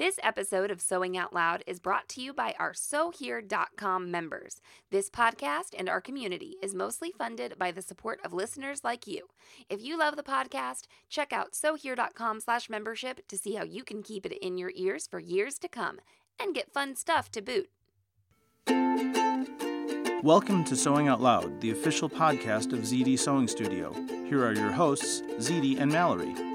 This episode of Sewing Out Loud is brought to you by our SewHere.com members. This podcast and our community is mostly funded by the support of listeners like you. If you love the podcast, check out SewHere.com slash membership to see how you can keep it in your ears for years to come and get fun stuff to boot. Welcome to Sewing Out Loud, the official podcast of ZD Sewing Studio. Here are your hosts, ZD and Mallory.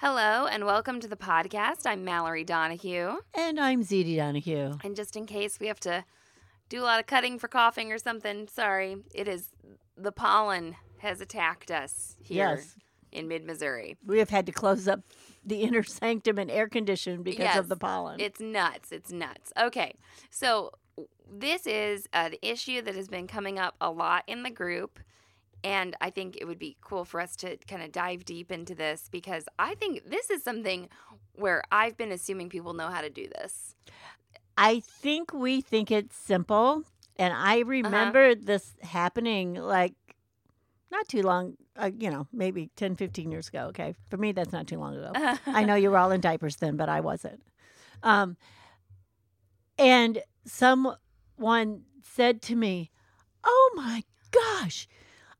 Hello and welcome to the podcast. I'm Mallory Donahue. And I'm ZD Donahue. And just in case we have to do a lot of cutting for coughing or something, sorry, it is the pollen has attacked us here Yes. in mid Missouri. We have had to close up the inner sanctum and air condition because Yes, of the pollen. It's nuts. It's nuts. Okay. So this is an issue that has been coming up a lot in the group. And I think it would be cool for us to kind of dive deep into this because I think this is something where I've been assuming people know how to do this. I think we think it's simple. And Uh-huh. I remember this happening like not too long, uh, you know, maybe 10, 15 years ago. Okay. For me, that's not too long ago. I know you were all in diapers then, but I wasn't. Um, and someone said to me, Oh my gosh,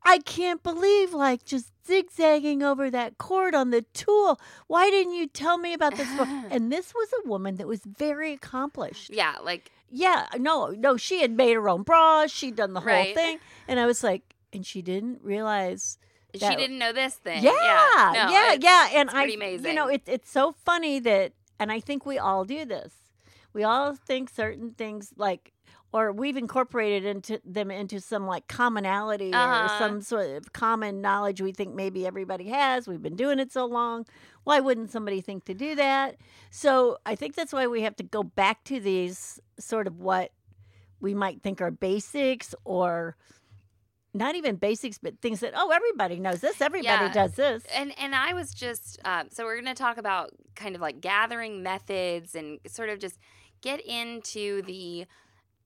I can't believe like just zigzagging over that cord on the tool. Why didn't you tell me about this? before?" and this was a woman that was very accomplished. Yeah, like Yeah, no, no, she had made her own bras, she'd done the whole Right. thing. And I was like, and she didn't realize she didn't know this thing. yeah, no, yeah, it's- yeah. And I, pretty you know, amazing. it, it's so funny that, and I think we all do this. We all think certain things like, or we've incorporated into them into some like commonality Uh-huh. or some sort of common knowledge we think maybe everybody has. We've been doing it so long. Why wouldn't somebody think to do that? So I think that's why we have to go back to these sort of what we might think are basics or not even basics, but things that oh everybody knows this, everybody Yeah. does this. and and I was just um, so we're going to talk about kind of like gathering methods and sort of just get into the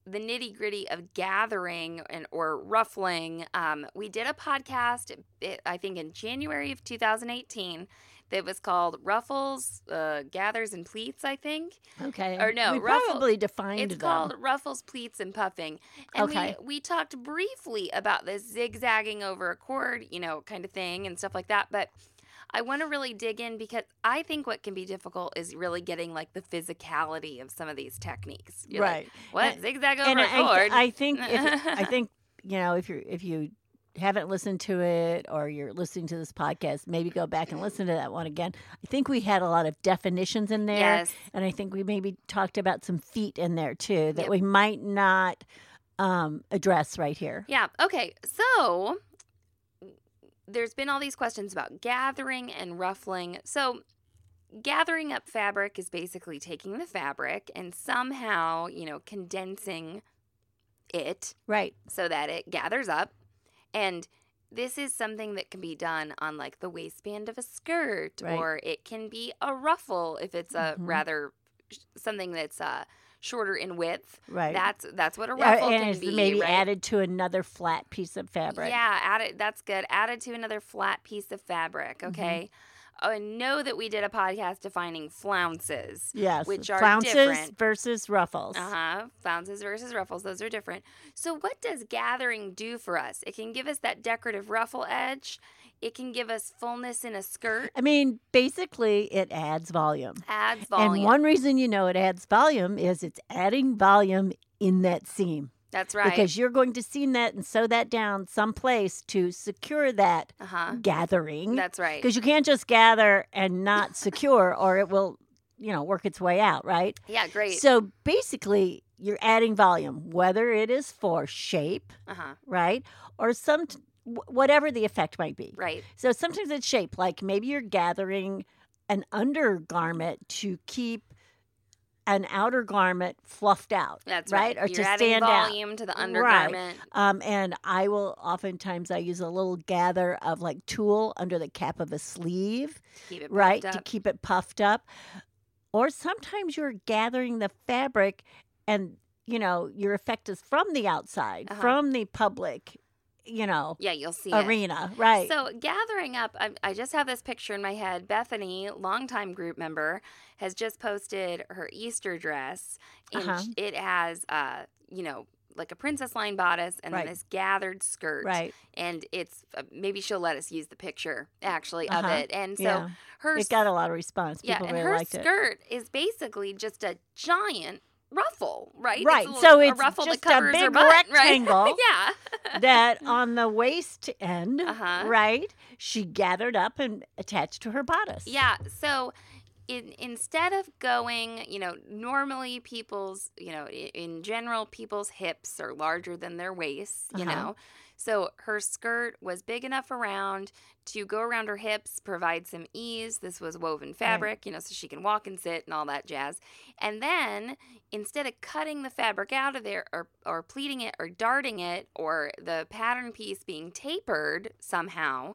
the nitty gritty of gathering and or ruffling. Um, we did a podcast, it, I think in January of 2018, that was called Ruffles, uh, Gathers and Pleats. I think Okay. Or no, we ruffle- probably defined it's them. called Ruffles, Pleats, and Puffing. And Okay. we, we talked briefly about this zigzagging over a cord, you know, kind of thing and stuff like that. But I want to really dig in because I think what can be difficult is really getting like the physicality of some of these techniques. You're like, right. what And- zigzag over and a I, cord? I think if, I think you know if you if you haven't listened to it or you're listening to this podcast, maybe go back and listen to that one again. I think we had a lot of definitions in there. yes. And I think we maybe talked about some feet in there too that Yep. we might not um, address right here. Yeah. Okay. So there's been all these questions about gathering and ruffling. So gathering up fabric is basically taking the fabric and somehow, you know, condensing it Right. so that it gathers up. And this is something that can be done on like the waistband of a skirt Right. or it can be a ruffle if it's a Mhm. rather something that's uh shorter in width. Right. That's that's what a Uh, ruffle and can be. maybe right? added to another flat piece of fabric. Yeah, added. That's good. Added to another flat piece of fabric. Mm-hmm. I know that we did a podcast defining flounces. Yes. Which are flounces different. versus ruffles. Uh huh. Flounces versus ruffles, those are different. So, what does gathering do for us? It can give us that decorative ruffle edge, it can give us fullness in a skirt, I mean, basically, it adds volume. adds volume. And one reason you know it adds volume is it's adding volume in that seam. That's right. Because you're going to seam that and sew that down someplace to secure that uh huh. gathering. That's right. Because you can't just gather and not secure, or it will, you know, work its way out, right? Yeah, great. So basically, you're adding volume, whether it is for shape, Uh huh. right, or some wh- whatever the effect might be. Right. So sometimes it's shape, like maybe you're gathering an undergarment to keep an outer garment fluffed out. That's right. right. Or You're to adding stand out. volume to the Right. undergarment. Um, and I will oftentimes I use a little gather of like tulle under the cap of a sleeve, Keep it right, to keep it puffed up. Or sometimes you're gathering the fabric, and you know your effect is from the outside, Uh-huh. from the public, you know, Yeah, you'll see it. arena, right? So gathering up, I, I just have this picture in my head. Bethany, longtime group member, has just posted her Easter dress, and Uh-huh. it has, uh, you know, like a princess line bodice and Right. then this gathered skirt. right. And it's uh, maybe she'll let us use the picture actually of Uh-huh. it. And so yeah, her it got a lot of response. yeah, and really her skirt is basically just a giant ruffle, right? Right, a so it's a ruffle just a that covers her big butt, rectangle right? yeah. that on the waist end, Uh-huh. right, she gathered up and attached to her bodice. Yeah. So in, instead of going, you know, normally people's, you know, in general, people's hips are larger than their waists, you Uh-huh. know. So her skirt was big enough around to go around her hips, provide some ease. This was woven fabric, you know, so she can walk and sit and all that jazz. And then instead of cutting the fabric out of there or, or pleating it or darting it or the pattern piece being tapered somehow,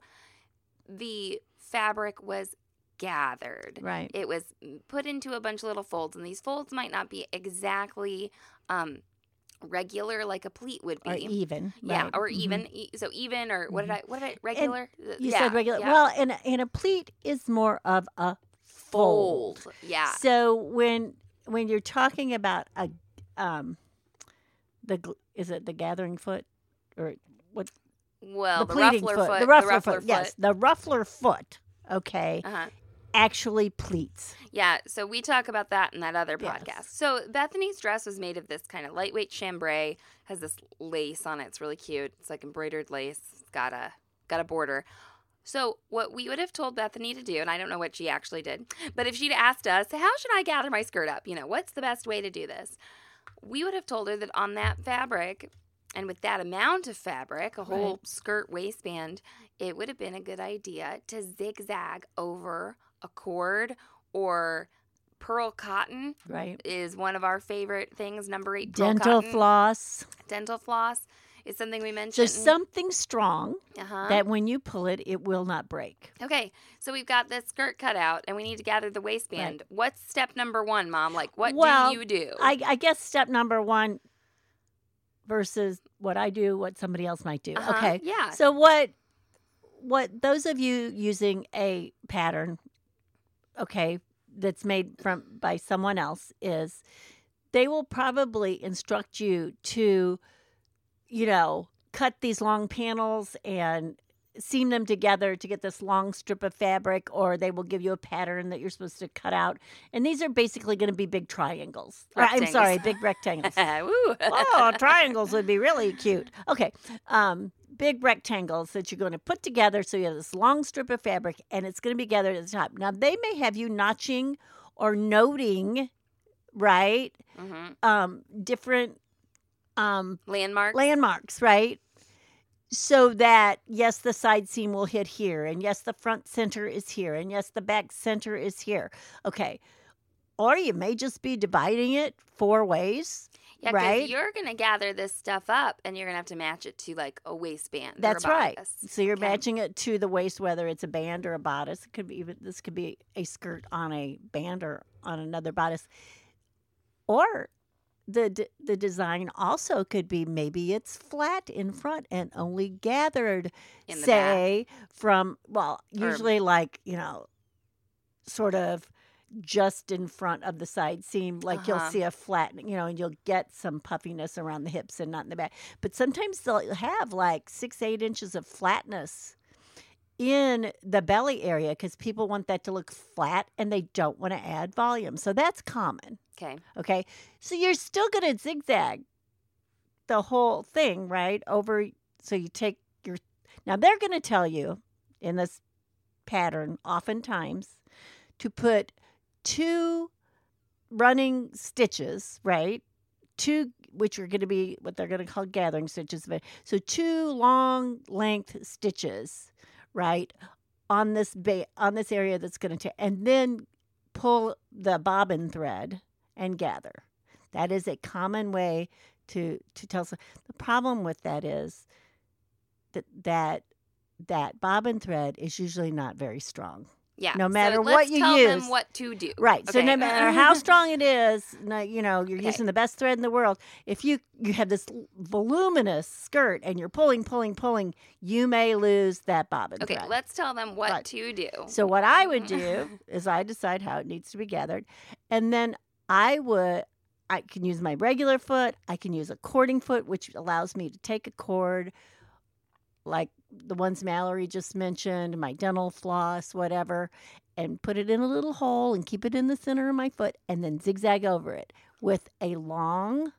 the fabric was gathered. Right. It was put into a bunch of little folds, and these folds might not be exactly um, regular like a pleat would be. Or even. yeah, right. or Mhm. even e- so even or what did I what did I regular? Uh, You yeah, said regular. yeah. Well, and and a pleat is more of a fold. fold. Yeah. So when when you're talking about a um the is it the gathering foot or what Well, the the, ruffler foot, foot, the ruffler, ruffler foot, yes the ruffler foot okay Uh-huh. Actually pleats Yeah, so we talk about that in that other Yes. podcast. So Bethany's dress was made of this kind of lightweight chambray, has this lace on it. It's really cute. It's like embroidered lace. It's got a got a border. So what we would have told Bethany to do, and I don't know what she actually did, but if she'd asked us, how should I gather my skirt up? You know, what's the best way to do this? We would have told her that on that fabric and with that amount of fabric, a whole Right. skirt waistband, it would have been a good idea to zigzag over a cord or pearl cotton right is one of our favorite things. Number eight, dental cotton. floss Dental floss is something we mentioned. something strong uh-huh. that when you pull it it will not break okay, so we've got this skirt cut out, and we need to gather the waistband. What's step number one, Mom? Like, what Well, do you do? I, I guess step number one versus what I do, what somebody else might do. Uh-huh, Okay. yeah. So what what those of you using a pattern, okay, that's made from by someone else is they will probably instruct you to, you know, cut these long panels and seam them together to get this long strip of fabric, or they will give you a pattern that you're supposed to cut out. And these are basically going to be big triangles. Or, I'm sorry, big rectangles. Oh, triangles would be really cute. Okay. Um, big rectangles that you're going to put together so you have this long strip of fabric and it's going to be gathered at the top. Now, they may have you notching or noting, right? hmm Um, different um, Landmark. landmarks, right? So that, yes, the side seam will hit here, and yes, the front center is here, and yes, the back center is here. Okay. Or you may just be dividing it four ways. yeah, right? you're gonna gather this stuff up, and you're gonna have to match it to like a waistband. or a That's right. So you're Okay. matching it to the waist, whether it's a band or a bodice. It could be even this could be a skirt on a band or on another bodice, or the d- the design also could be maybe it's flat in front and only gathered, the back. say from well Or- usually like you know sort of just in front of the side seam. Like you'll Uh-huh. see a flat, you know, and you'll get some puffiness around the hips and not in the back. But sometimes they'll have like six, eight inches of flatness in the belly area because people want that to look flat and they don't want to add volume. So that's common. Okay. Okay. So you're still going to zigzag the whole thing, right? Over. So you take your. Now they're going to tell you in this pattern, oftentimes, to put two running stitches, right? Two, which are going to be what they're going to call gathering stitches. So two long length stitches, right, on this ba- on this area that's going to, and then pull the bobbin thread and gather. That is a common way to to tell. some- The problem with that is that that that bobbin thread is usually not very strong. Yeah. No so matter what let's you tell use. them what to do. Right. So no matter how strong it is, you know, you're Okay. using the best thread in the world. If you you have this voluminous skirt and you're pulling, pulling, pulling, you may lose that bobbin Okay, thread. let's tell them what Right. to do. So what I would mm-hmm. do is I decide how it needs to be gathered, and then I would I can use my regular foot. I can use a cording foot, which allows me to take a cord, like the ones Mallory just mentioned, my dental floss, whatever, and put it in a little hole and keep it in the center of my foot, and then zigzag over it with a long,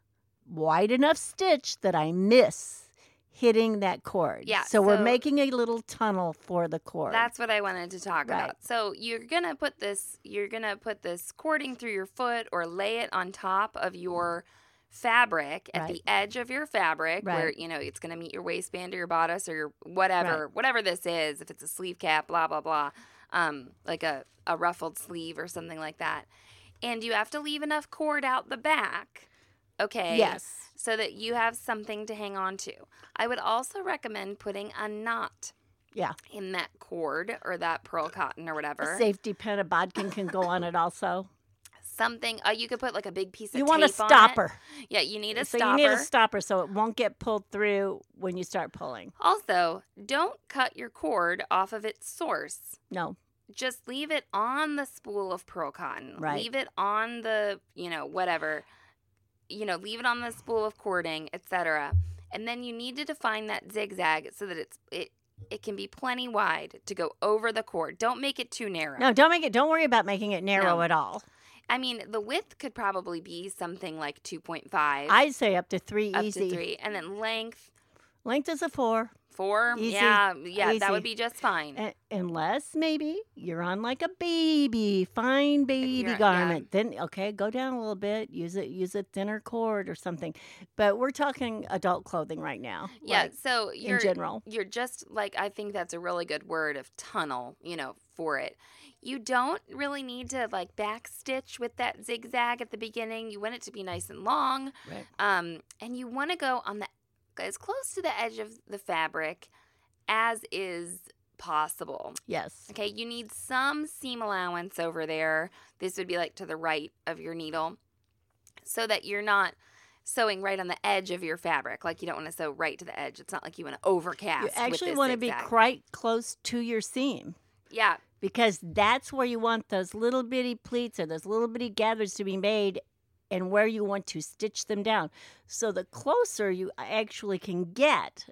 wide enough stitch that I miss hitting that cord. Yeah, So, we're making a little tunnel for the cord. That's what I wanted to talk Right. about. So you're gonna put this you're gonna put this cording through your foot or lay it on top of your fabric at Right. the edge of your fabric where you know it's gonna meet your waistband or your bodice or your whatever whatever this is if it's a sleeve cap blah blah blah um like a, a ruffled sleeve or something like that and you have to leave enough cord out the back okay Yes. so that you have something to hang on to i would also recommend putting a knot Yeah. in that cord or that pearl cotton or whatever. A safety pin, a bodkin can go on it also. Something uh, you could put like a big piece of You want a tape on it. stopper. Yeah, you need a so stopper. you need a stopper so it won't get pulled through when you start pulling. also, don't cut your cord off of its source. No. Just leave it on the spool of pearl cotton. Right. Leave it on the, you know, whatever. You know, leave it on the spool of cording, etc. And then you need to define that zigzag so that it's it it can be plenty wide to go over the cord. Don't make it too narrow. No, don't make it don't worry about making it narrow No. at all. I mean, the width could probably be something like 2.5 I'd say up to three up easy. to 3 and then length Length is a four. 4. Easy. Yeah, yeah, that would be just fine. Uh, unless maybe you're on like a baby, fine baby you're- yeah. garment. Then okay, go down a little bit, use it use a thinner cord or something. But we're talking adult clothing right now. yeah, like, so in you're general. you're just like I think that's a really good word of tunnel, you know, for it. You don't really need to like backstitch with that zigzag at the beginning. You want it to be nice and long. Right. Um, and you want to go on the as close to the edge of the fabric as is possible. Yes. Okay, you need some seam allowance over there. This would be like to the right of your needle so that you're not sewing right on the edge of your fabric. Like you don't want to sew right to the edge. It's not like you want to overcast. You actually want want to be quite close to your seam. Yeah, because that's where you want those little bitty pleats or those little bitty gathers to be made and where you want to stitch them down. So the closer you actually can get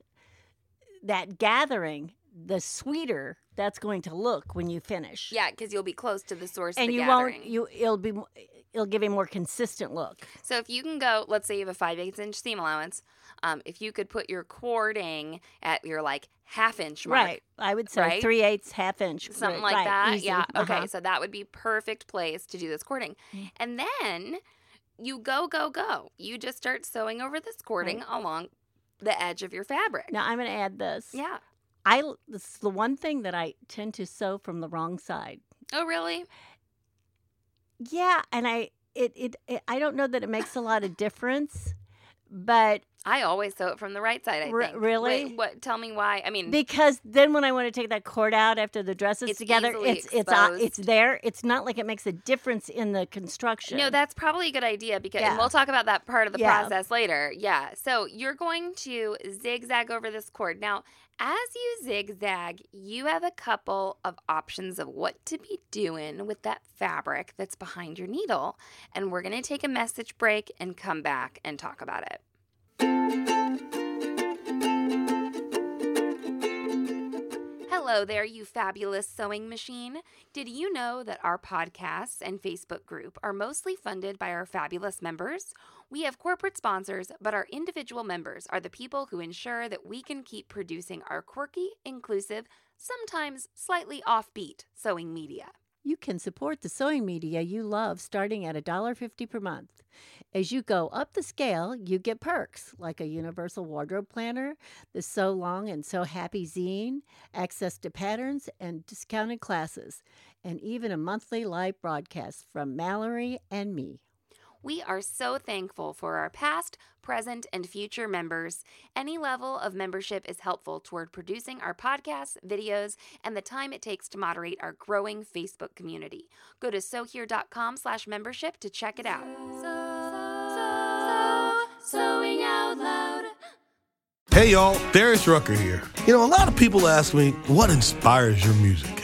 that gathering, the sweeter that's going to look when you finish. yeah, because you'll be close to the source. And of the you gathering. won't you it'll be it'll give a more consistent look. So if you can go, let's say you have a five eighths inch seam allowance. Um, if you could put your cording at your like half inch mark, Right. I would say Right? three eighths, half inch. something right, like that. easy. Yeah. Okay. Uh-huh. So that would be perfect place to do this cording. Mm. And then you go, go, go. You just start sewing over this cording along the edge of your fabric. Now I'm going to add this. Yeah. I this is the one thing that I tend to sew from the wrong side. Oh, really? Yeah, and I it, it it I don't know that it makes a lot of difference, but I always sew it from the right side. I think. really? Wait, what? Tell me why. I mean, Because then when I want to take that cord out after the dress is It's together, it's it's uh, it's there. It's not like it makes a difference in the construction. No, that's probably a good idea because Yeah. we'll talk about that part of the Yeah. process later. Yeah. So you're going to zigzag over this cord. Now, as you zigzag, you have a couple of options of what to be doing with that fabric that's behind your needle. And we're going to take a message break and come back and talk about it. Hello there, you fabulous sewing machine. Did you know that our podcasts and Facebook group are mostly funded by our fabulous members? We have corporate sponsors, but our individual members are the people who ensure that we can keep producing our quirky, inclusive, sometimes slightly offbeat sewing media. You can support the sewing media you love starting at $1.50 per month. As you go up the scale, you get perks like a universal wardrobe planner, the So Long and So Happy zine, access to patterns and discounted classes, and even a monthly live broadcast from Mallory and me. We are so thankful for our past, present, and future members. Any level of membership is helpful toward producing our podcasts, videos, and the time it takes to moderate our growing Facebook community. Go to sewhere.com slash membership to check it out. sewing out loud. Hey y'all, Darius Rucker here. You know, a lot of people ask me, what inspires your music?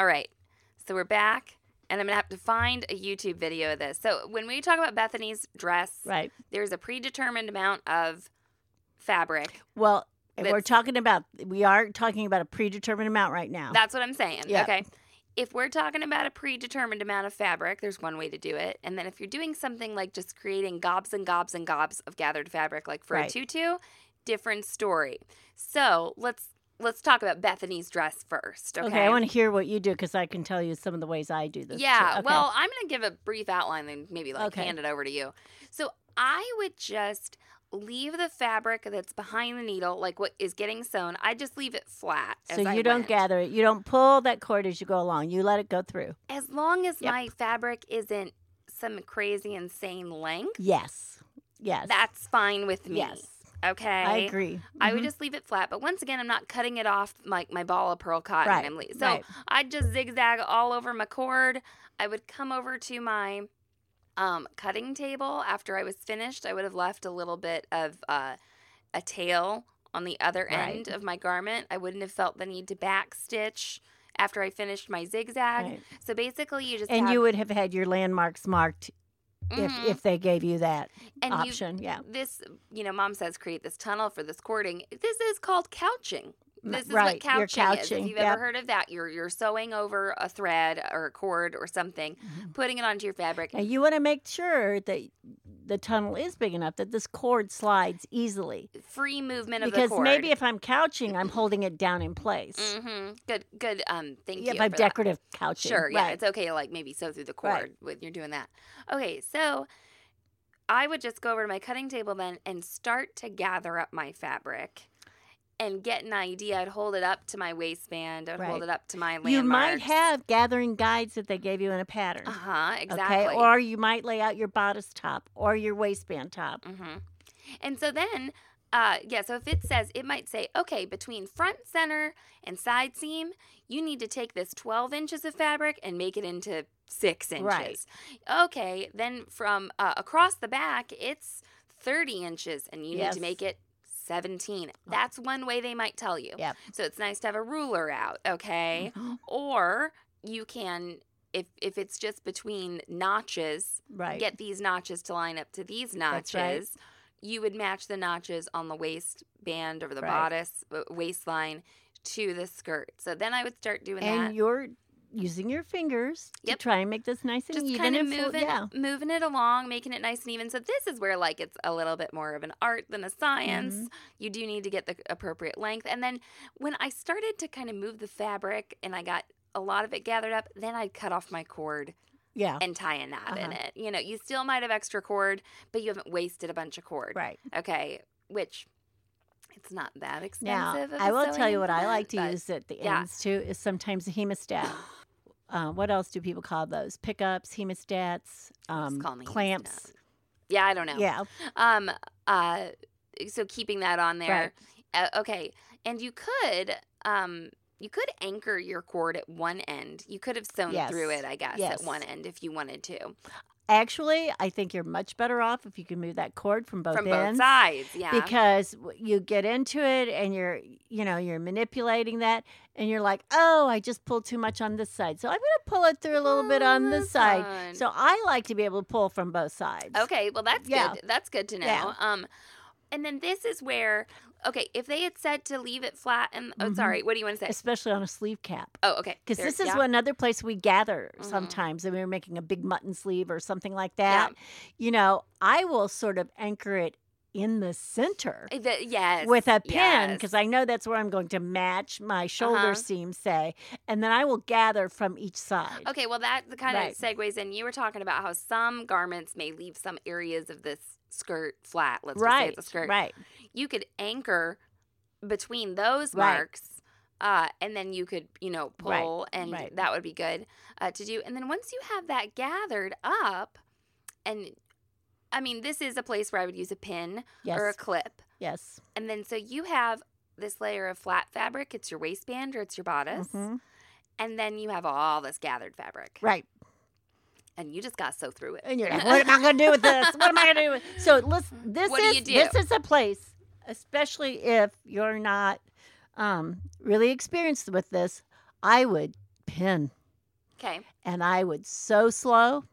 All right. So we're back, and I'm going to have to find a YouTube video of this. So when we talk about Bethany's dress, Right. there's a predetermined amount of fabric. Well, we're talking about, we are talking about a predetermined amount right now. That's what I'm saying. Yeah. Okay. If we're talking about a predetermined amount of fabric, there's one way to do it. And then if you're doing something like just creating gobs and gobs and gobs of gathered fabric, like for Right. a tutu, different story. So let's let's talk about Bethany's dress first. Okay. okay. I want to hear what you do because I can tell you some of the ways I do this. Yeah. Okay. Well, I'm going to give a brief outline and maybe like Okay. hand it over to you. So I would just leave the fabric that's behind the needle, like what is getting sewn. I just leave it flat. so as I you don't went. gather it. You don't pull that cord as you go along. You let it go through. As long as Yep. my fabric isn't some crazy, insane length, Yes. Yes. that's fine with me. Yes. Okay. I agree. I would Mhm. just leave it flat, but once again, I'm not cutting it off like my ball of pearl cotton. Right, I'm le- so right. I'd just zigzag all over my cord. I would come over to my um, cutting table after I was finished. I would have left a little bit of uh, a tail on the other Right. end of my garment. I wouldn't have felt the need to back stitch after I finished my zigzag. Right. So basically, you just And have, you would have had your landmarks marked Mhm. if if they gave you that And you- option. yeah. this you know mom says create this tunnel for this cording this is called couching this is right, what you're couching, is if you've yep. ever heard of that you're you're sewing over a thread or a cord or something Mm-hmm. putting it onto your fabric And you want to make sure that the tunnel is big enough that this cord slides easily. free movement of Because the cord Because maybe if I'm couching, I'm holding it down in place. Mm-hmm. good good um thank Yeah, you by for that. decorative couching. Sure, yeah, Right. it's okay to like maybe sew through the cord Right. when you're doing that. Okay, so I would just go over to my cutting table then and start to gather up my fabric and get an idea. I'd hold it up to my waistband. I'd hold it up to my You might have gathering guides that they gave you in a pattern. Uh huh. Exactly. Okay, or you might lay out your bodice top or your waistband top. Mm-hmm. And so then, uh, yeah, so if it says, it might say, okay, between front, center, and side seam, you need to take this 12 inches of fabric and make it into six inches. Right. Okay, then from uh, across the back, it's 30 inches and you need to make it 17. That's one way they might tell you. Yep. So it's nice to have a ruler out, okay? Mhm. Or you can if if it's just between notches, Right. get these notches to line up to these notches. right. You would match the notches on the waistband or the Right. bodice uh, waistline to the skirt. So then I would start doing and that. you're using your fingers Yep. to try and make this nice and just even kind of and moving yeah. moving it along making it nice and even so this is where like it's a little bit more of an art than a science Mm-hmm. you do need to get the appropriate length and then when i started to kind of move the fabric and i got a lot of it gathered up then i'd cut off my cord Yeah. and tie a knot in Uh-huh. it you know you still might have extra cord but you haven't wasted a bunch of cord Right. okay which it's not that Now, expensive of a I will tell you what I like to use at the yeah. ends too is sometimes a hemostat. uh, what else do people call those? Pickups, hemostats, um, call 'em a clamps. hemostat. yeah i don't know Yeah. Um. Uh. So keeping that on there. Right. Uh, okay. And you could. Um. You could anchor your cord at one end. You could have sewn through it, I guess, Yes. at one end if you wanted to, Actually, I think you're much better off if you can move that cord from both from both sides. Yeah. Because you get into it and you're, you know, you're manipulating that and you're like, oh, I just pulled too much on this side. So I'm going to pull it through a little bit on this side. side. So I like to be able to pull from both sides. Okay, well that's Yeah. good. That's good to know. Yeah. Um and then this is where okay, if they had said to leave it flat and oh Mhm. sorry, what do you want to say? Especially on a sleeve cap. Oh, okay. Because this is yeah. one other place we gather Mhm. sometimes, and we were making a big mutton sleeve or something like that. You know, I will sort of anchor it in the center Uh, the- yes. with a pin because yes. I know that's where I'm going to match my shoulder Uh-huh. seam, say, and then I will gather from each side. Okay, well that kind of Right. segues in. You were talking about how some garments may leave some areas of this skirt flat. Let's just say it's a skirt. right, You could anchor between those Right. marks, uh, and then you could, you know, Right, pull, and right. that would be good uh, to do. And then once you have that gathered up, and I mean, this is a place where I would use a pin yes, or a clip, yes, and then so you have this layer of flat fabric. It's your waistband or it's your bodice. mhm, And then you have all this gathered fabric. right. And you just got so through it. And you're like, what am I going to do with this? What am I going to do? With? So listen, this What is this is a place, especially if you're not um, really experienced with this. I would pin, Okay. and I would sew slow,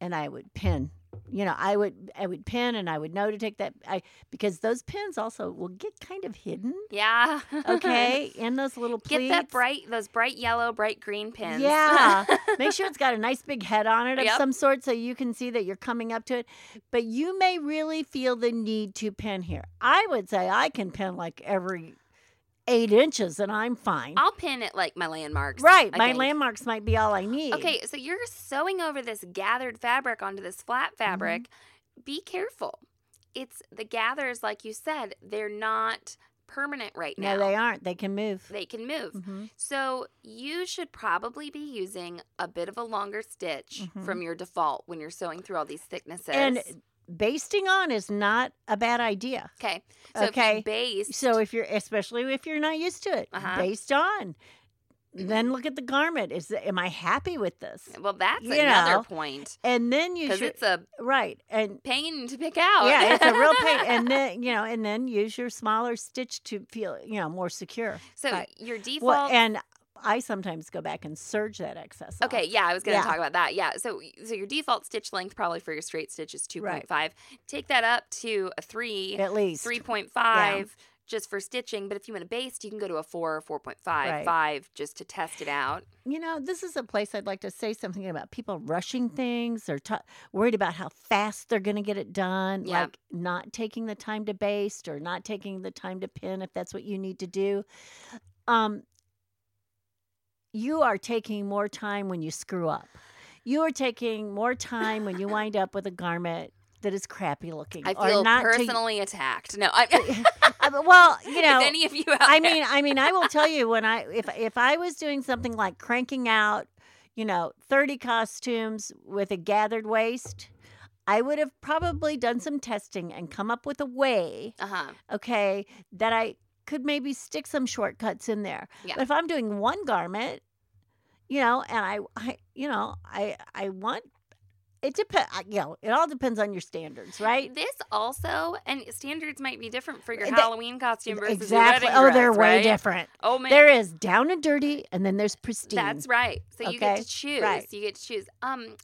and I would pin. You know, I would I would pin, and I would know to take that. I because those pins also will get kind of hidden. Yeah. Okay, in those little Get that bright, those bright yellow, bright green pins. Yeah. Make sure it's got a nice big head on it of Yep. some sort so you can see that you're coming up to it. But you may really feel the need to pin here. I would say I can pin like every eight inches and I'm fine. I'll pin it like my landmarks. right. I My think. landmarks might be all I need. Okay, so you're sewing over this gathered fabric onto this flat Mm-hmm. fabric. Be careful. It's the gathers, like you said, they're not permanent right now. No, they aren't. They can move. They can move. Mhm. So you should probably be using a bit of a longer stitch Mhm. from your default when you're sewing through all these thicknesses. And basting on is not a bad idea. okay, so Okay. baste, So if you're, especially if you're not used to it, Uh-huh. based on, then look at the garment. Is am I happy with this? well, that's you another know, point And then you because it's a right and pain to pick out. yeah, it's a real pain. And then you know, and then use your smaller stitch to feel you know more secure. so Right. your default. Well, and I sometimes go back and serge that excess. off. Okay, yeah, I was going to Yeah. talk about that. Yeah, so so your default stitch length probably for your straight stitch is two Right. point five. Take that up to a three, at least three point five, just for stitching. But if you want to baste, you can go to a four or four point five, Right. five, just to test it out. You know, this is a place I'd like to say something about people rushing things or t- worried about how fast they're going to get it done, Yeah. like not taking the time to baste or not taking the time to pin if that's what you need to do. Um, you are taking more time when you screw up. You are taking more time when you wind up with a garment that is crappy looking. I feel not to- personally attacked. No, I, well, you know, if any of you I mean, I mean, I will tell you when I if if I was doing something like cranking out, you know, thirty costumes with a gathered waist, I would have probably done some testing and come up with a way, uh-huh. okay, that I could maybe stick some shortcuts in there. Yeah. But if I'm doing one garment, you know, and I, I, you know, I, I want it depends. You know, it all depends on your standards, right? This also, and standards might be different for your They- Halloween costume versus exactly. your wedding Oh, they're way right? different. Oh man, There is down and dirty, and then there's pristine. That's right. So you get to choose. right. You get to choose. Um,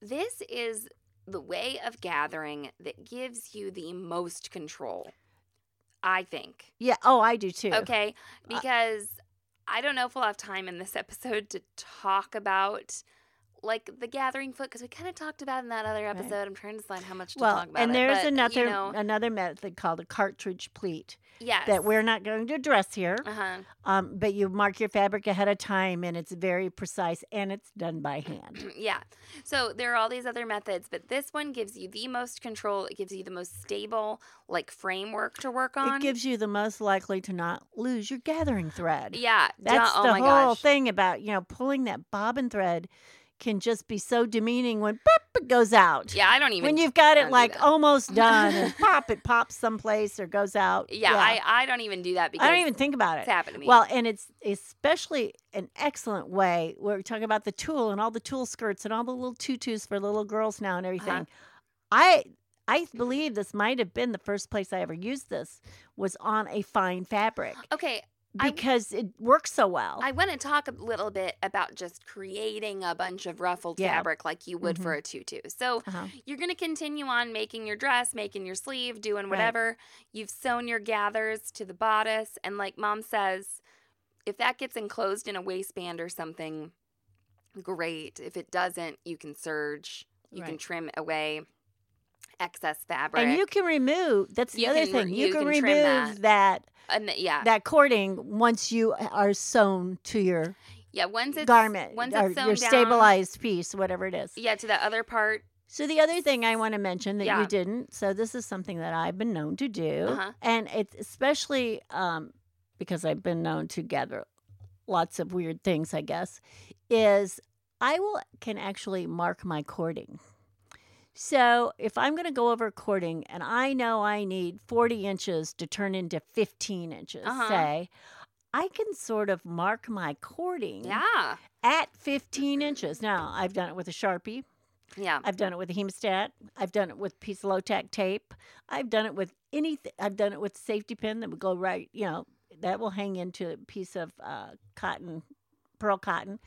this is the way of gathering that gives you the most control. I think. Yeah. Oh, I do too. Okay, because I don't know if we'll have time in this episode to talk about like the gathering foot because we kind of talked about it in that other episode. I'm trying to decide how much to Well, talk about. and it, there's but, another you know, another method called a cartridge pleat yes, that we're not going to address here. Uh huh. Um, but you mark your fabric ahead of time, and it's very precise, and it's done by hand. Yeah. So there are all these other methods, but this one gives you the most control. It gives you the most stable like framework to work on. It gives you the most likely to not lose your gathering thread. yeah. That's oh the whole gosh. thing about you know pulling that bobbin thread can just be so demeaning when pop it goes out. Yeah, I don't even when you've got it like that. almost done and pop it pops someplace or goes out. Yeah, I, I don't even do that because I don't even think about it. it's it. happened to me. Well, and it's especially an excellent way. Where We're talking about the tulle and all the tulle skirts and all the little tutus for little girls now and everything. Uh-huh. I I believe this might have been the first place I ever used this was on a fine fabric okay, I- because it works so well. I want to talk a little bit about just creating a bunch of ruffled Yeah. fabric like you would for a tutu. So Uh-huh. you're going to continue on making your dress, making your sleeve, doing Right. whatever. You've sewn your gathers to the bodice. And like mom says, if that gets enclosed in a waistband or something, great. If it doesn't, you can serge, you can trim away excess fabric. And you can remove. That's the You other can thing. You, you can, can remove that. that And th- yeah. that cording once you are sewn to your yeah. Once it's garment once it's sewn your down, stabilized piece, whatever it is. Yeah, to the other part. So the other thing I want to mention that Yeah. you didn't. So this is something that I've been known to do, Uh-huh. and it's especially um, because I've been known to gather lots of weird things. I guess is I will can actually mark my cording. So if I'm going to go over cording and I know I need 40 inches to turn into 15 inches, Uh-huh. say, I can sort of mark my cording Yeah. at 15 inches. Now, I've done it with a Sharpie. Yeah. I've done it with a hemostat. I've done it with a piece of low tack tape. I've done it with anything. I've done it with safety pin that would go right, you know, that will hang into a piece of uh, cotton, pearl cotton.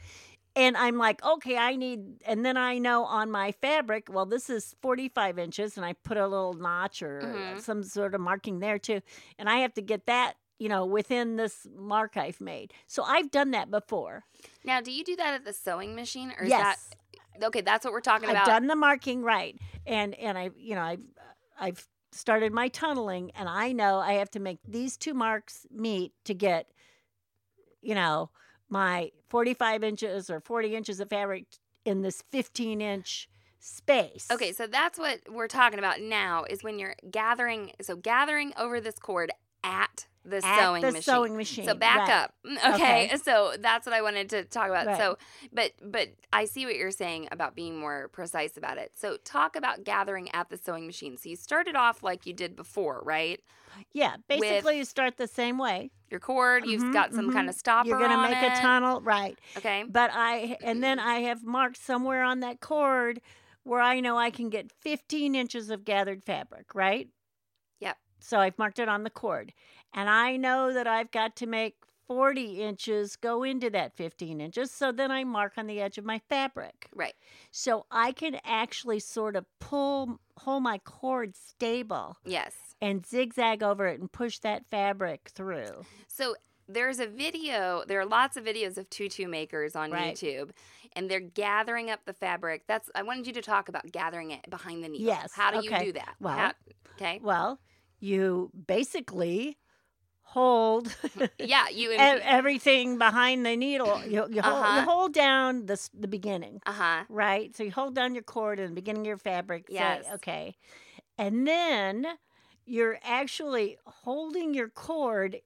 And I'm like, okay, I need, and then I know on my fabric, well, this is 45 inches, and I put a little notch or Mhm. some sort of marking there too. And I have to get that, you know, within this mark I've made. So I've done that before. Now, do you do that at the sewing machine, or is yes. that okay? That's what we're talking about? I've done the marking right, and and I you know I've I've started my tunneling, and I know I have to make these two marks meet to get, you know, my forty five inches or forty inches of fabric in this fifteen inch space. Okay, so that's what we're talking about now. Is when you're gathering. So gathering over this cord at the at sewing the machine. sewing machine. So back right. up. Mm, Okay. Okay. So that's what I wanted to talk about. Right. So but but I see what you're saying about being more precise about it. So talk about gathering at the sewing machine. So you started off like you did before, right? Yeah, with- basically you start the same way. Your cord, you've Mhm, got some mhm. kind of stopper You're gonna on make it. a tunnel, right? Okay. But I and then I have marked somewhere on that cord where I know I can get 15 inches of gathered fabric, right? Yep. So I've marked it on the cord. And I know that I've got to make 40 inches go into that 15 inches. So then I mark on the edge of my fabric. Right. So I can actually sort of pull hold my cord stable Yes. and zigzag over it and push that fabric through. So there's a video, there are lots of videos of tutu makers on Right. YouTube and they're gathering up the fabric. That's I wanted you to talk about gathering it behind the needle. Yes, How do you do that? Well, How- okay. Well, you basically hold Yeah, you e- everything behind the needle. You, you, hold, Uh-huh. you hold down the, the beginning, Uh-huh. right? So you hold down your cord in the beginning of your fabric. say, Yes. okay. And then you're actually holding your cord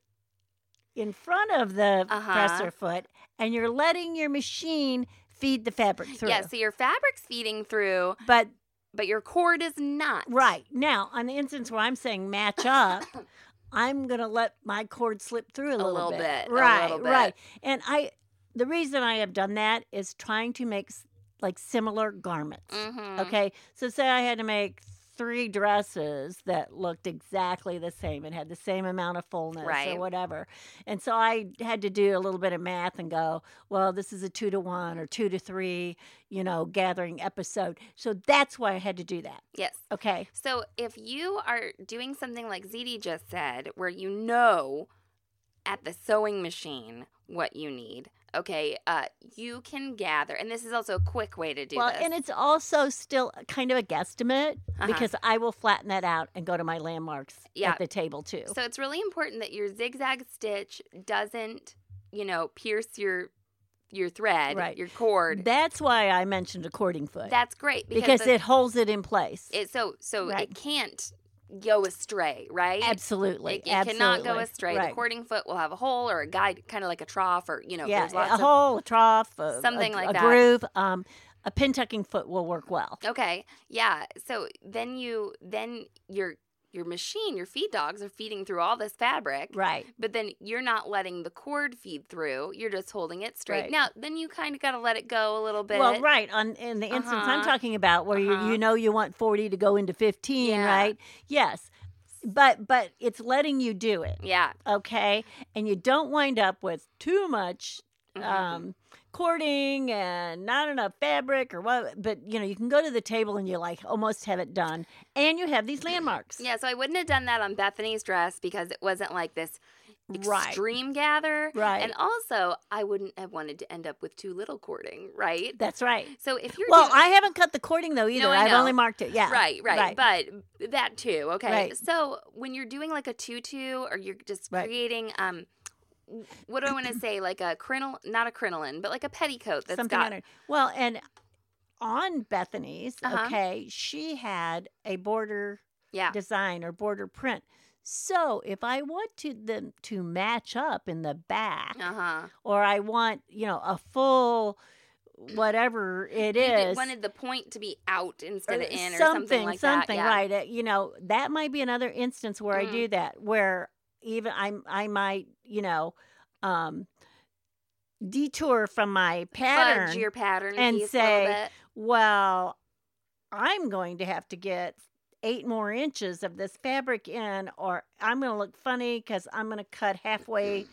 in front of the Uh-huh. presser foot and you're letting your machine feed the fabric through. Yeah, so your fabric's feeding through, But but your cord is not. Right. Now, on the instance where I'm saying match up, I'm going to let my cord slip through a, little, little bit, a Right, little bit. right. And I the reason I have done that is trying to make like similar garments. Mhm. Okay. So say I had to make three dresses that looked exactly the same and had the same amount of fullness Right. or whatever. And so I had to do a little bit of math and go, well, this is a two to one or two to three, you know, gathering episode. So that's why I had to do that. Yes. Okay. So if you are doing something like ZD just said, where you know at the sewing machine what you need, okay, uh, you can gather, and this is also a quick way to do well, this. and it's also still kind of a guesstimate Uh-huh. because I will flatten that out and go to my landmarks Yeah. at the table too. So it's really important that your zigzag stitch doesn't, you know, pierce your your thread, Right. your cord. That's why I mentioned a cording foot That's great because the- it holds it in place. it so so Right. it can't go astray, right? Absolutely. It, it cannot go astray. Right. The cording foot will have a hole or a guide, kind of like a trough, or you know, yeah, a hole, a trough, a, Something a, like a that. groove. Um, a pin tucking foot will work well. Okay. Yeah. So then you then your your machine, your feed dogs are feeding through all this fabric. Right. But then you're not letting the cord feed through. You're just holding it straight. Right. Now, then you kind of got to let it go a little bit. Well, right. On in the instance I'm Uh-huh. talking about, where Uh-huh. you you know you want 40 to go into 15, Yeah. right? Yes. But but it's letting you do it, Yeah. okay? And you don't wind up with too much Mhm. um cording and not enough fabric or what but you know you can go to the table and you like almost have it done and you have these landmarks yeah. So I wouldn't have done that on Bethany's dress because it wasn't like this Right. extreme gather. Right. And also, I wouldn't have wanted to end up with too little cording, right? that's right So if you're well doing- i haven't cut the cording though either I i've only marked it yeah Right, right, But that too, okay. Right. So when you're doing like a tutu or you're just Right. creating um what do I want to say? Like a crinoline, not a crinoline, but like a petticoat that's something got under well and on bethany's Uh-huh. okay she had a border yeah. design or border print so if i want to them to match up in the back Uh huh. or i want you know a full whatever it is, You wanted the point to be out instead of in or something, something like something, that. Yeah. right? uh, You know, that might be another instance where I Mm. do that, where even I I might you know um, detour from my pattern. Fudge your pattern and say, a little bit. well, I'm going to have to get eight more inches of this fabric in, or I'm going to look funny because I'm going to cut halfway.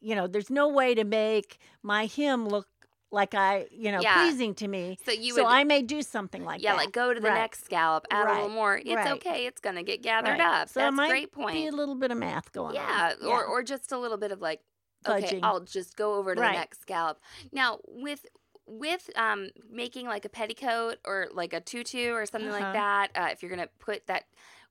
You know, there's no way to make my hem look like I, you know, Yeah. pleasing to me. So you so would I may do something like that. yeah, that. like go to the Right. next scallop, add a little more. It's right. okay. It's gonna get gathered Right. up. So That's a might great Be a little bit of math going Yeah, on. or or just a little bit of like, okay, I'll just go over to Right. the next scallop. Now with with um making like a petticoat or like a tutu or something Uh-huh. like that, uh, if you're gonna put that,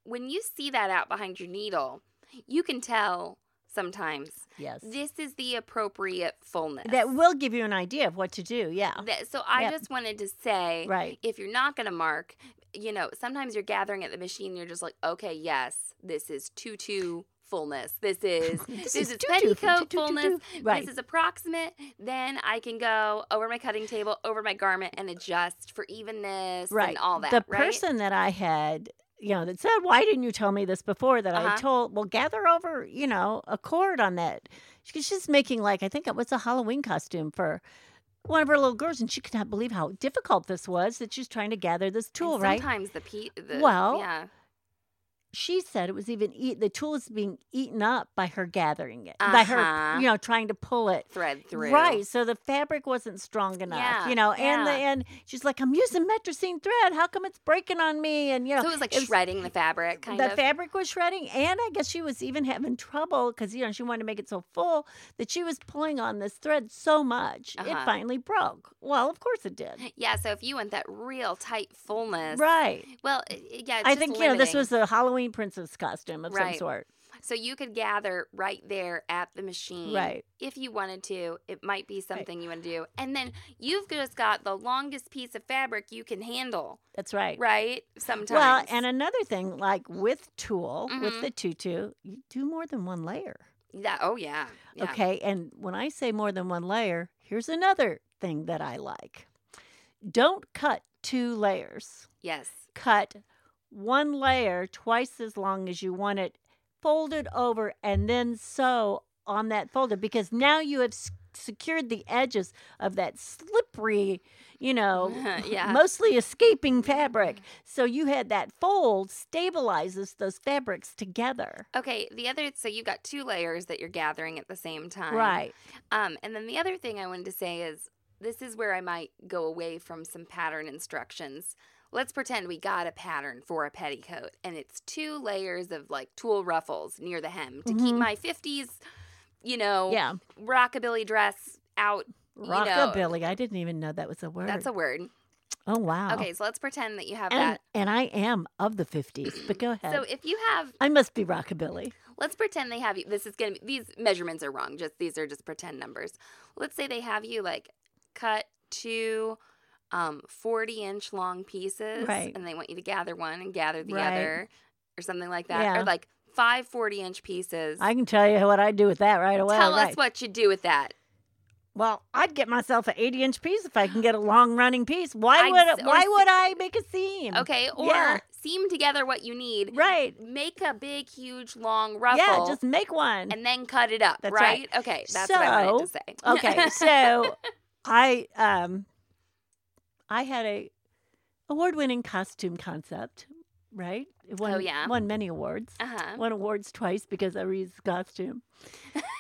when you see that out behind your needle, you can tell sometimes yes. this is the appropriate fullness. That will give you an idea of what to do. Yeah. So I Yep. just wanted to say, Right. if you're not going to mark, you know, sometimes you're gathering at the machine, you're just like, okay, yes, this is tutu fullness. This is this, is, tutu, petticoat fullness. Right. This is approximate. Then I can go over my cutting table, over my garment, and adjust for evenness right. and all that. The right? person that I had, you know, that said, "Why didn't you tell me this before?" That I Uh-huh. had told, well, gather over, you know, a cord on that. She's just making like I think it was a Halloween costume for one of her little girls, and she could not believe how difficult this was. That she's trying to gather this And tulle, right? Sometimes the pe- the Well, yeah. She said it was even eat the tulle is being eaten up by her gathering it by her Uh-huh. you know trying to pull it thread through. right so the fabric wasn't strong enough Yeah, you know and the and she's like i'm using Metrosene thread how come it's breaking on me and you know So it was like it was- shredding the fabric, kind the of. fabric was shredding and i guess she was even having trouble because you know she wanted to make it so full that she was pulling on this thread so much it Uh-huh. finally broke well of course it did yeah, so if you want that real tight fullness, right Well, yeah, it's i think you know this was a halloween princess costume of Right. some sort So you could gather right there at the machine. Right. If you wanted to, it might be something you want to do. And then you've just got the longest piece of fabric you can handle, that's right right? Sometimes. Well, and another thing, like with tulle, with Mhm. the tutu, you do more than one layer. that, oh yeah. yeah. Okay. And when I say more than one layer, here's another thing that I like don't cut two layers, Yes. cut one layer twice as long as you want it folded over and then sew on that folded because now you have s- secured the edges of that slippery you know, Yeah. mostly escaping fabric. So you had that fold stabilizes those fabrics together. Okay, the other so you've got two layers that you're gathering at the same time. Right. Um, and then the other thing I wanted to say is this is where I might go away from some pattern instructions. Let's pretend we got a pattern for a petticoat and it's two layers of like tulle ruffles near the hem to keep Mhm. my 50s, you know, Yeah. rockabilly dress out. you know. Rockabilly. I didn't even know that was a word. That's a word. oh wow. Okay, so let's pretend that you have And, that. and I am of the 50s, but go ahead. So if you have I must be rockabilly. let's pretend they have you this is gonna be these measurements are wrong just these are just pretend numbers let's say they have you like cut two um 40 inch long pieces Right. and they want you to gather one and gather the Right. other or something like that Yeah. or like five 40 inch pieces I can tell you what I'd do with that right away. tell right. us what you do with that Well, I'd get myself an 80 inch piece if I can get a long running piece. Why would or why would I make a seam? okay or Yeah. seam together what you need Right. make a big huge long ruffle Yeah, just make one. and then cut it up right? right. okay that's what i wanted to say okay, so I um I had a award winning costume concept, right? It won, Oh, yeah. won many awards. uh-huh Won awards twice because I the costume.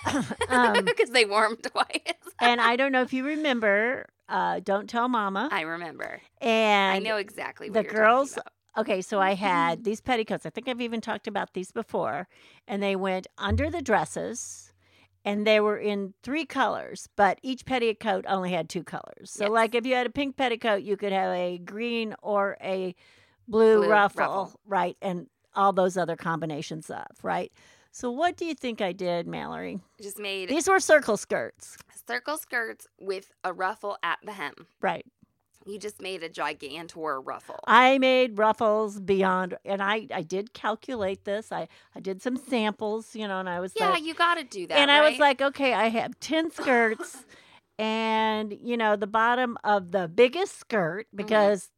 um, because they wore 'em twice and I don't know if you remember, uh, Don't Tell Mama. I remember. and I know exactly what the you're girls okay so i had these petticoats i think i've even talked about these before and they went under the dresses and they were in three colors but each petticoat only had two colors so Yes. like if you had a pink petticoat you could have a green or a blue, Blue ruffle, ruffle. right and all those other combinations of right so what do you think i did mallory. Just made these were circle skirts circle skirts with a ruffle at the hem. right You just made a gigantor ruffle. I made ruffles beyond, and I I did calculate this. I I did some samples, you know, and I was yeah, like, you got to do that. and I was like, okay, I have ten skirts, and you know, the bottom of the biggest skirt because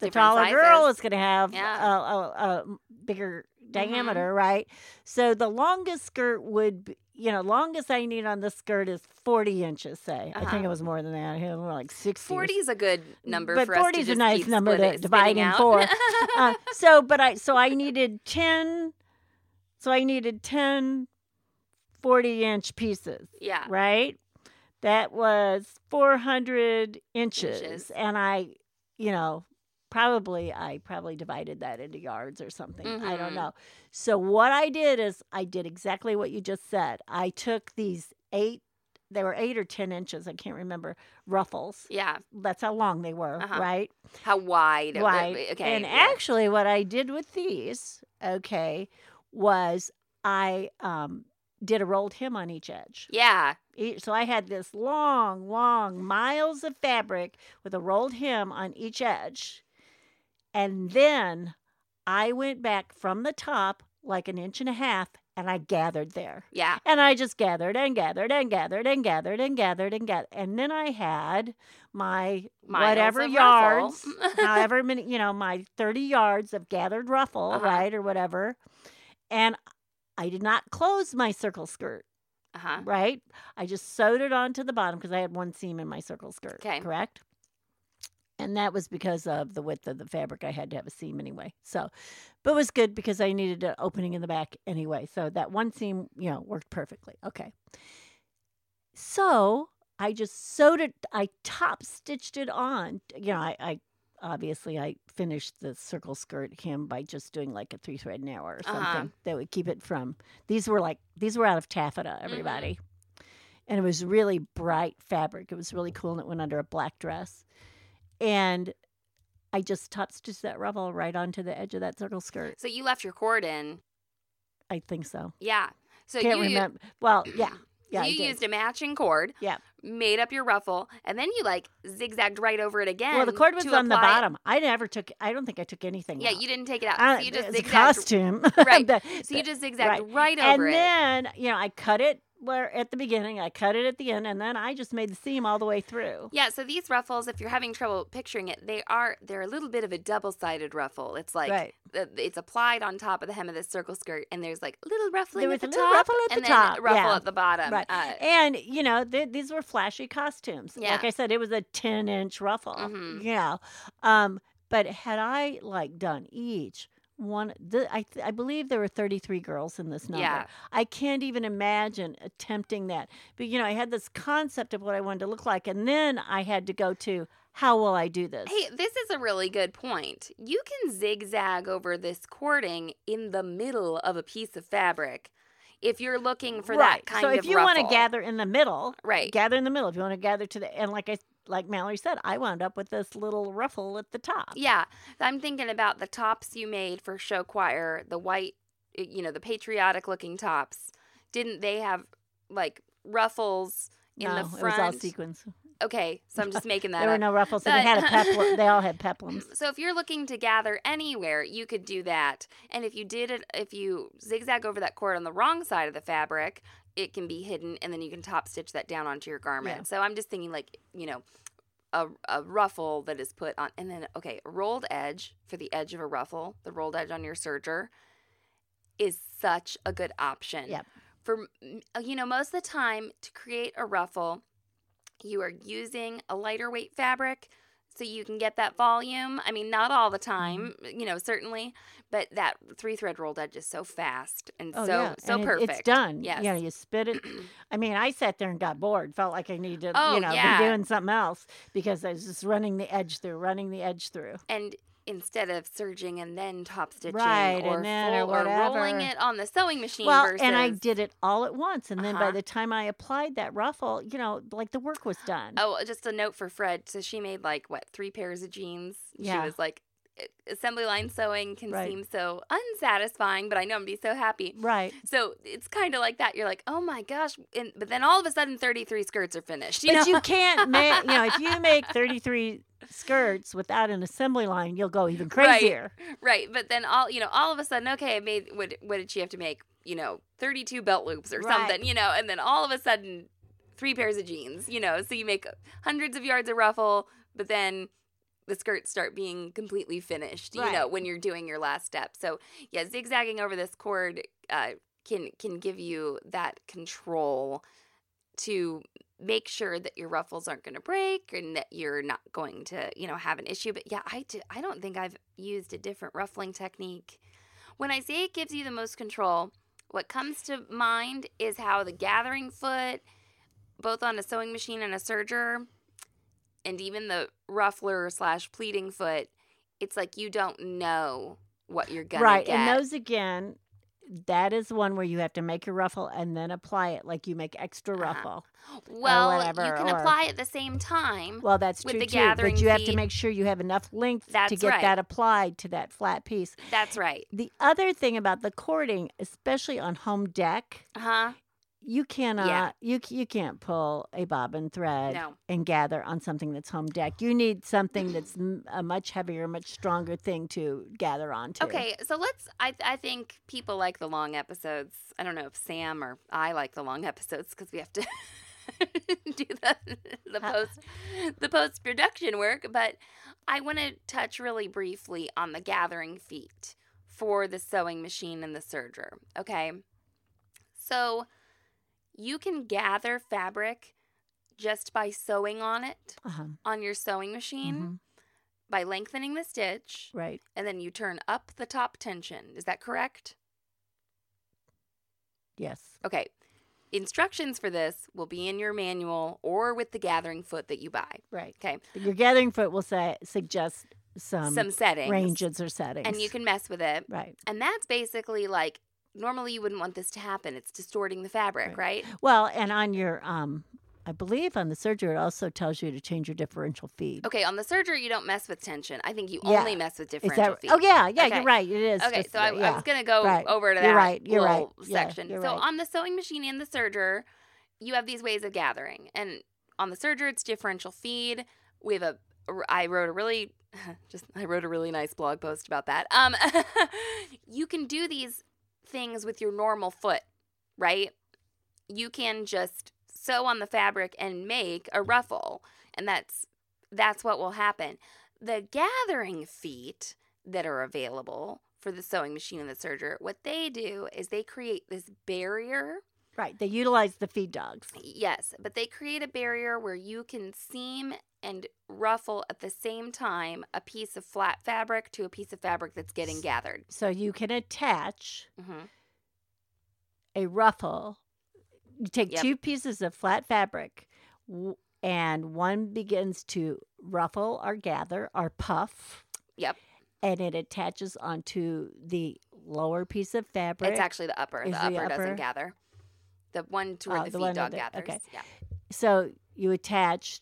the Mm-hmm. Different taller girl is going to have Yeah. Mm-hmm. a, a, a bigger diameter, right? So the longest skirt would, be, you know, longest I need on the skirt is forty inches. Say, I think Uh-huh. it was more than that. It was more like sixty. 40 is a good number But for us to 40 is a nice number to divide in four. uh, so but i so i needed 10 so i needed 10 40 inch pieces yeah. right that was 400 inches, Inches. and i you know probably i probably divided that into yards or something i don't Mhm. know so what i did is i did exactly what you just said i took these eight they were eight or ten inches i can't remember ruffles Yeah. that's how long they were Uh-huh. right How wide? Right. Okay. And yeah. actually, what I did with these, okay, was I um, did a rolled hem on each edge. yeah. So I had this long, long miles of fabric with a rolled hem on each edge. And then I went back from the top like an inch and a half and I gathered there. Yeah. And I just gathered and gathered and gathered and gathered and gathered and gathered. And then I had my Miles whatever yards, however many, you know, my 30 yards of gathered ruffle, Uh-huh. right, or whatever. And I did not close my circle skirt, Uh-huh. right? I just sewed it onto the bottom because I had one seam in my circle skirt, 'Kay. correct? And that was because of the width of the fabric. I had to have a seam anyway. So, but it was good because I needed an opening in the back anyway. So that one seam, you know, worked perfectly. Okay. So I just sewed it, I top stitched it on. You know, I, I obviously I finished the circle skirt hem by just doing like a three thread narrow or something Uh-huh. that would keep it from these were like these were out of taffeta, everybody. And it was really bright fabric. It was really cool and it went under a black dress. And I just top stitched that ruffle right onto the edge of that circle skirt. So you left your cord in. I think so. Yeah. So Can't you remember. Well, yeah. Yeah, you used a matching cord. Yeah. Made up your ruffle, and then you like zigzagged right over it again. Well, the cord was on the it. bottom. I never took. I don't think I took anything. Yeah, out. you didn't take it out. I, so you just zigzagged. costume, Right. The- So you just zigzagged right, and over it. And then you know I cut it where at the beginning, I cut it at the end, and then I just made the seam all the way through. Yeah, so these ruffles, if you're having trouble picturing it, they are they're a little bit of a double-sided ruffle. It's like Right. the- it's applied on top of the hem of the circle skirt, and there's like little ruffling There at the a little top, ruffle at and the top, ruffle yeah. at the bottom. Right. Uh, and, you know, th- these were flashy costumes. Yeah. Like I said, it was a 10 inch ruffle. Mhm. You know. Um, but had I like done each one, th- I, th- I believe there were 33 girls in this number. Yeah. I can't even imagine attempting that. But, you know, I had this concept of what I wanted to look like. And then I had to go to, how will I do this? Hey, this is a really good point. You can zigzag over this cording in the middle of a piece of fabric if you're looking for right. that kind so if you want to gather in the middle, Right. gather in the middle. If you want to gather to the and like I like Mallory said, I wound up with this little ruffle at the top. Yeah, I'm thinking about the tops you made for show choir, the white, you know, the patriotic looking tops. Didn't they have like ruffles in no, the it was all sequins. Okay, so I'm just making that There were up. no ruffles. and they had a peplum. They all had peplums. So if you're looking to gather anywhere, you could do that. And if you did it, if you zigzag over that cord on the wrong side of the fabric, it can be hidden, and then you can top stitch that down onto your garment. Yeah. So I'm just thinking, like you know, a, a ruffle that is put on, and then okay, a rolled edge for the edge of a ruffle, the rolled edge on your serger, is such a good option. Yep. For you know, most of the time to create a ruffle, you are using a lighter weight fabric so you can get that volume. I mean, not all the time, Mm-hmm. you know, certainly, but that three thread rolled edge is so fast and Oh so yeah, so and it- perfect. It's done. Yes. You know, you spit it. I mean, I sat there and got bored. Felt like I needed to, Oh, you know, yeah. be doing something else because I was just running the edge through, running the edge through. and instead of serging and then top stitching Right, and or, then or full- rolling it on the sewing machine Well, versus and I did it all at once, and then by Uh-huh. the time I applied that ruffle, you know, like the work was done. Oh, just a note for Fred. So she made like what three pairs of jeans. Yeah. She was like, "A- assembly line sewing can Right. seem so unsatisfying, but I know I'm gonna be so happy. Right. So it's kind of like that. You're like, oh my gosh, and, but then all of a sudden, 33 skirts are finished. You but know, you can't make, you know, if you make 33 skirts without an assembly line, you'll go even Right. crazier. right? But then all you know, all of a sudden, okay, I made what? What did she have to make? You know, 32 belt loops or Right. something. You know, and then all of a sudden, three pairs of jeans. You know, so you make hundreds of yards of ruffle, but then the skirts start being completely finished. You know, when you're doing your last step. So yeah, zigzagging over this cord uh, can can give you that control to make sure that your ruffles aren't going to break and that you're not going to you know have an issue but yeah i do, i don't think i've used a different ruffling technique when i say it gives you the most control what comes to mind is how the gathering foot both on a sewing machine and a serger and even the ruffler slash pleating foot it's like you don't know what you're gonna right. get And those again, that is one where you have to make your ruffle and then apply it like you make extra Uh-huh. ruffle. well whatever, you can or- apply at the same time Well, that's With true the too. gathering But you have to make sure you have enough length to get right. that applied to that flat piece. that's right The other thing about the cording, especially on home dec, uh-huh you cannot uh, you you can't pull a bobbin thread No. and gather on something that's home dec. You need something that's a much heavier, much stronger thing to gather onto. Okay, so let's. I I think people like the long episodes. I don't know if Sam or I like the long episodes because we have to do the the post the post production work. But I want to touch really briefly on the gathering feet for the sewing machine and the serger. Okay, so you can gather fabric just by sewing on it Uh-huh. on your sewing machine Mhm. by lengthening the stitch Right. and then you turn up the top tension. Is that correct? Yes. Okay. Instructions for this will be in your manual or with the gathering foot that you buy. Right. Okay. But your gathering foot will say suggest some, Some settings. ranges or settings. And you can mess with it. Right. And that's basically like normally you wouldn't want this to happen. It's distorting the fabric, right? Well, and on your um I believe on the serger it also tells you to change your differential feed. Okay, on the serger you don't mess with tension. I think you Yeah. only mess with differential that feet. Oh yeah, yeah, Okay. you're right. It is. Okay, just- so I, I was gonna go Right. over to You're that right, you're right. little Yeah, section. you're so right. on the sewing machine and the serger, you have these ways of gathering, and on the serger, it's differential feed. We have a. I wrote a really, just I wrote a really nice blog post about that. Um, you can do these things with your normal foot, right? you can just sew on the fabric and make a ruffle, and that's that's what will happen. The gathering feet that are available for the sewing machine and the serger, what they do is they create this barrier. Right. They utilize the feed dogs. Yes, but they create a barrier where you can seam and ruffle at the same time a piece of flat fabric to a piece of fabric that's getting gathered. So you can attach hmm a ruffle. You take Yep. two pieces of flat fabric, and one begins to ruffle or gather or puff. Yep. And it attaches onto the lower piece of fabric. It's actually the upper. The the upper, upper- doesn't gather. The one to where Oh, the the feed dog that- gathers. okay. Yeah. So you attach,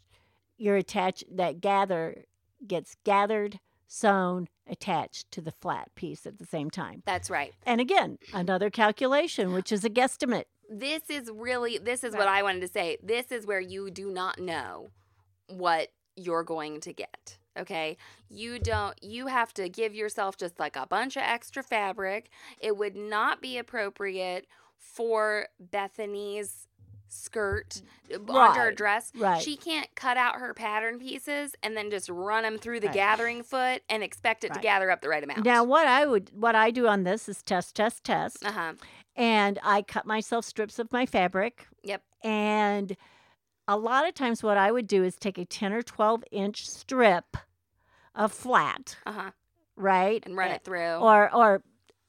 you're attached, that gather gets gathered, sewn, attached to the flat piece at the same time. That's right. And again, another calculation, which is a guesstimate. This is really this is what I wanted to say. This is where you do not know what you're going to get. Okay? You don't you have to give yourself just like a bunch of extra fabric. It would not be appropriate for Bethany's skirt under her dress. right. She can't cut out her pattern pieces and then just run them through the Right. gathering foot and expect it to gather up the right amount. Now, what I would, what I do on this is test, test, test, uh-huh. and I cut myself strips of my fabric. Yep. And a lot of times, what I would do is take a ten or twelve inch strip of flat, Uh-huh. right, And run it through. or or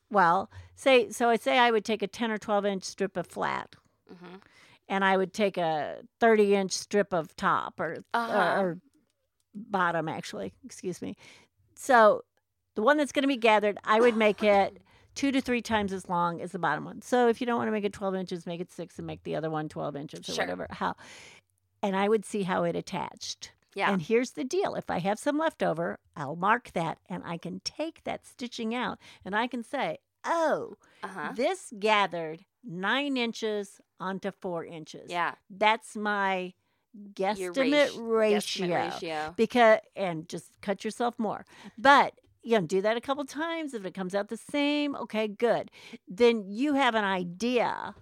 well, say so. I say I would take a ten or twelve inch strip of flat, hmm and I would take a thirty inch strip of top or Uh-huh. or, or bottom, actually. Excuse me. So the one that's going to be gathered, I would make it two to three times as long as the bottom one. So if you don't want to make it 12 inches, make it six and make the other one 12 inches or Sure. whatever. How? And I would see how it attached. Yeah. And here's the deal if I have some left over, I'll mark that and I can take that stitching out and I can say, oh, uh-huh. this gathered nine inches onto four inches. Yeah. That's my guesstimate ratio- ratio. guesstimate ratio. Because, and just cut yourself more. But, you know, do that a couple times. If it comes out the same, okay, good. Then you have an idea,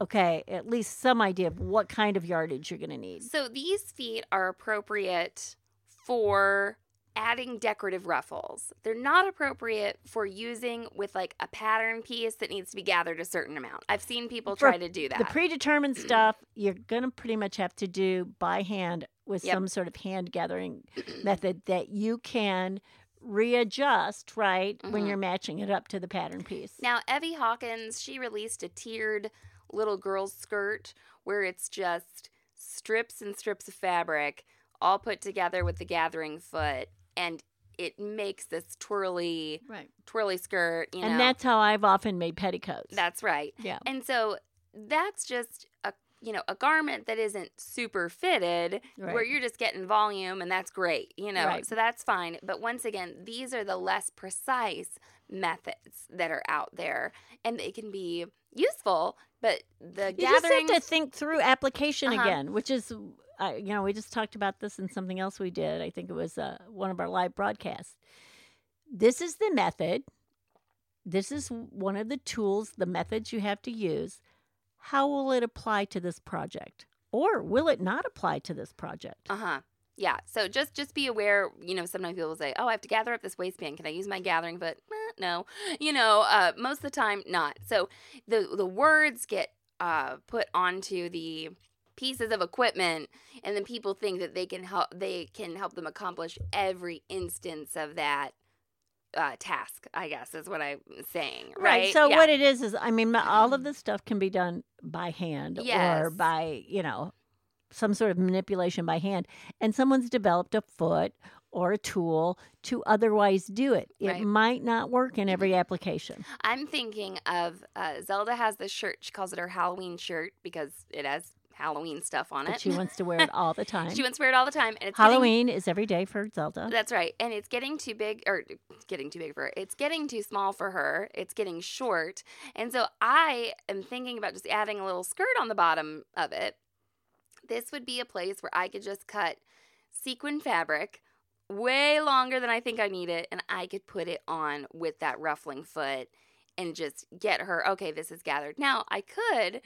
okay, at least some idea of what kind of yardage you're going to need. So these feet are appropriate for adding decorative ruffles. They're not appropriate for using with like a pattern piece that needs to be gathered a certain amount. I've seen people For try to do that. The predetermined stuff, you're going to pretty much have to do by hand with Yep. some sort of hand gathering method that you can readjust, right, when Mhm. you're matching it up to the pattern piece. now, Evie Hawkins, she released a tiered little girl's skirt where it's just strips and strips of fabric all put together with the gathering foot and it makes this twirly right. twirly skirt, you know. And that's how I've often made petticoats. That's right. yeah. And so that's just a you know a garment that isn't super fitted where you're just getting volume and that's great, you know. Right. So that's fine. But once again, these are the less precise methods that are out there and they can be useful, but the You just have to think through application Uh-huh. again, which is, uh, you know, we just talked about this in something else we did. I think it was uh, one of our live broadcasts. This is the method. This is one of the tools, the methods you have to use. How will it apply to this project? Or will it not apply to this project? Uh-huh. Yeah. So just just be aware, you know, sometimes people say, "Oh, I have to gather up this waistband. Can I use my gathering foot?" Eh, no. You know, uh most of the time not. So the the words get uh put onto the pieces of equipment and then people think that they can help they can help them accomplish every instance of that uh, task, I guess is what I'm saying, right? So Yeah. what it is is, I mean, all of this stuff can be done by hand or by you know some sort of manipulation by hand, and someone's developed a foot or a tool to otherwise do it. It Right. might not work in every application. I'm thinking of uh, Zelda has this shirt. She calls it her Halloween shirt because it has Halloween stuff on But it. she wants to wear it all the time. She wants to wear it all the time, and it's getting- Halloween is every day for Zelda. that's right, and it's getting too big, or it's getting too big for her. It's getting too small for her. It's getting short, and so I am thinking about just adding a little skirt on the bottom of it. This would be a place where I could just cut sequin fabric way longer than I think I need it, and I could put it on with that ruffling foot and just get her. Okay, this is gathered. Now I could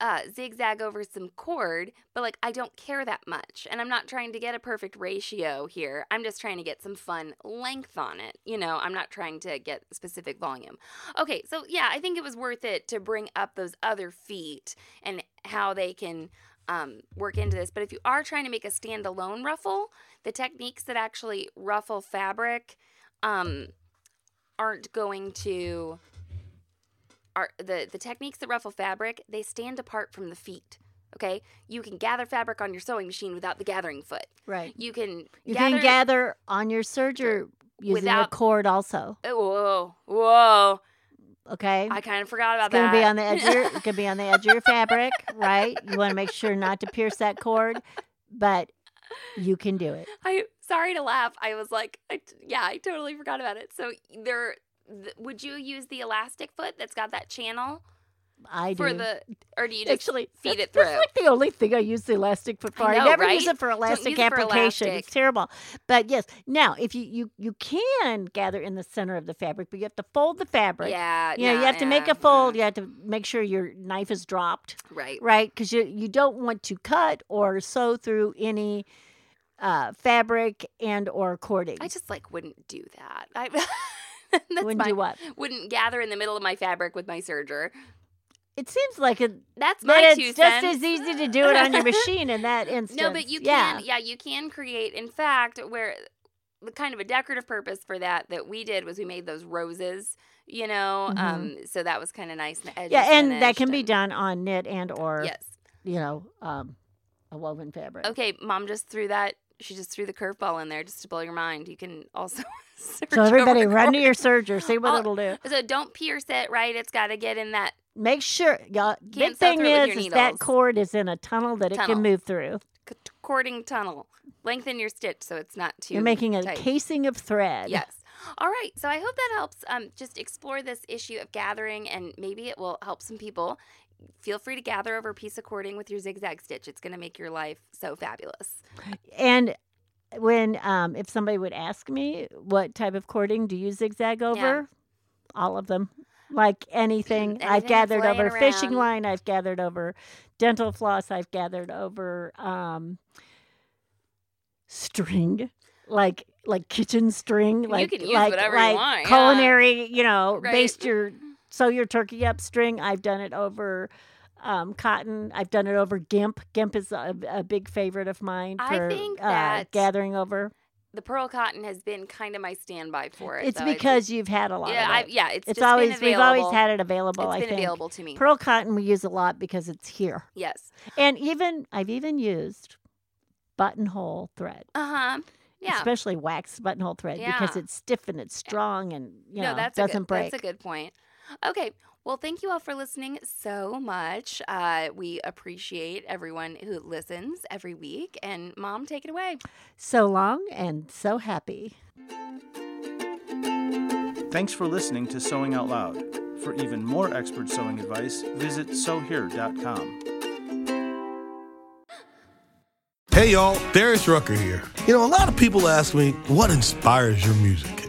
uh, zigzag over some cord, but like I don't care that much. And I'm not trying to get a perfect ratio here. I'm just trying to get some fun length on it. You know, I'm not trying to get specific volume. Okay, so yeah, I think it was worth it to bring up those other feet and how they can um, work into this. But if you are trying to make a standalone ruffle, the techniques that actually ruffle fabric um, aren't going to are the the techniques that ruffle fabric they stand apart from the feet okay you can gather fabric on your sewing machine without the gathering foot Right. you can You gather can gather on your serger using Without- a cord also. Oh, whoa whoa Okay. i kind of forgot about it's gonna that be on the edge of your it could be on the edge of your fabric, right? You want to make sure not to pierce that cord, but you can do it. i sorry to laugh i was like I, yeah i totally forgot about it so there th- would you use the elastic foot that's got that channel I do. for the or do you just Actually, feed it through That's like the only thing I use the elastic foot for. I, know, never right? use it for elastic it for application. elastic. It's terrible. But yes, now if you, you you can gather in the center of the fabric, but you have to fold the fabric. yeah You know, you nah, have to make a fold. yeah. You have to make sure your knife is dropped, right right? Because you you don't want to cut or sew through any uh, fabric and or cording. i just like wouldn't do that i Wouldn't my- do what? wouldn't gather in the middle of my fabric with my serger. It seems like it, That's my that my it's two just as easy to do it on your machine in that instance. No, but you can. Yeah, you can create. In fact, where the kind of a decorative purpose for that that we did was we made those roses. You know, Mhm. um, so that was kind of nice. And Yeah, and that can be done on knit and or Yes. you know um, a woven fabric. Okay, mom just threw that. She just threw the curveball in there just to blow your mind. You can also. search So everybody run to your serger, see what Oh, it'll do. So don't pierce it, right? It's got to get in that Make sure, y'all. Big thing through it with is, is that cord is in a tunnel that it can move through. c- cording tunnel. Lengthen your stitch so it's not too. You're making a tight. casing of thread. Yes. All right. So I hope that helps um, just explore this issue of gathering and maybe it will help some people. Feel free to gather over a piece of cording with your zigzag stitch. It's going to make your life so fabulous. And when um, if somebody would ask me what type of cording do you zigzag over, all of them. Like anything, I've gathered over fishing line. I've gathered over dental floss. I've gathered over um, string, like like kitchen string. Like can use like, whatever you like want, yeah. culinary. You know, Right. baste your sew your turkey up string. I've done it over um, cotton. I've done it over gimp. Gimp is a, a big favorite of mine I for think uh, gathering over. The pearl cotton has been kind of my standby for it. It's. I because you've had a lot yeah, of I, it. yeah, it's, it's always we've always had it available. It's I been think available to me. pearl cotton we use a lot because it's here, yes. and even I've even used buttonhole thread, Uh huh. Yeah. especially wax buttonhole thread because it's stiff and it's strong and you no, know that's doesn't good, break. That's a good point. Okay. Well, thank you all for listening so much. Uh, we appreciate everyone who listens every week. And mom, take it away. So long and so happy. Thanks for listening to Sewing Out Loud. For even more expert sewing advice, visit sewhere.com. Hey y'all, Darius Rucker here. You know, a lot of people ask me, what inspires your music?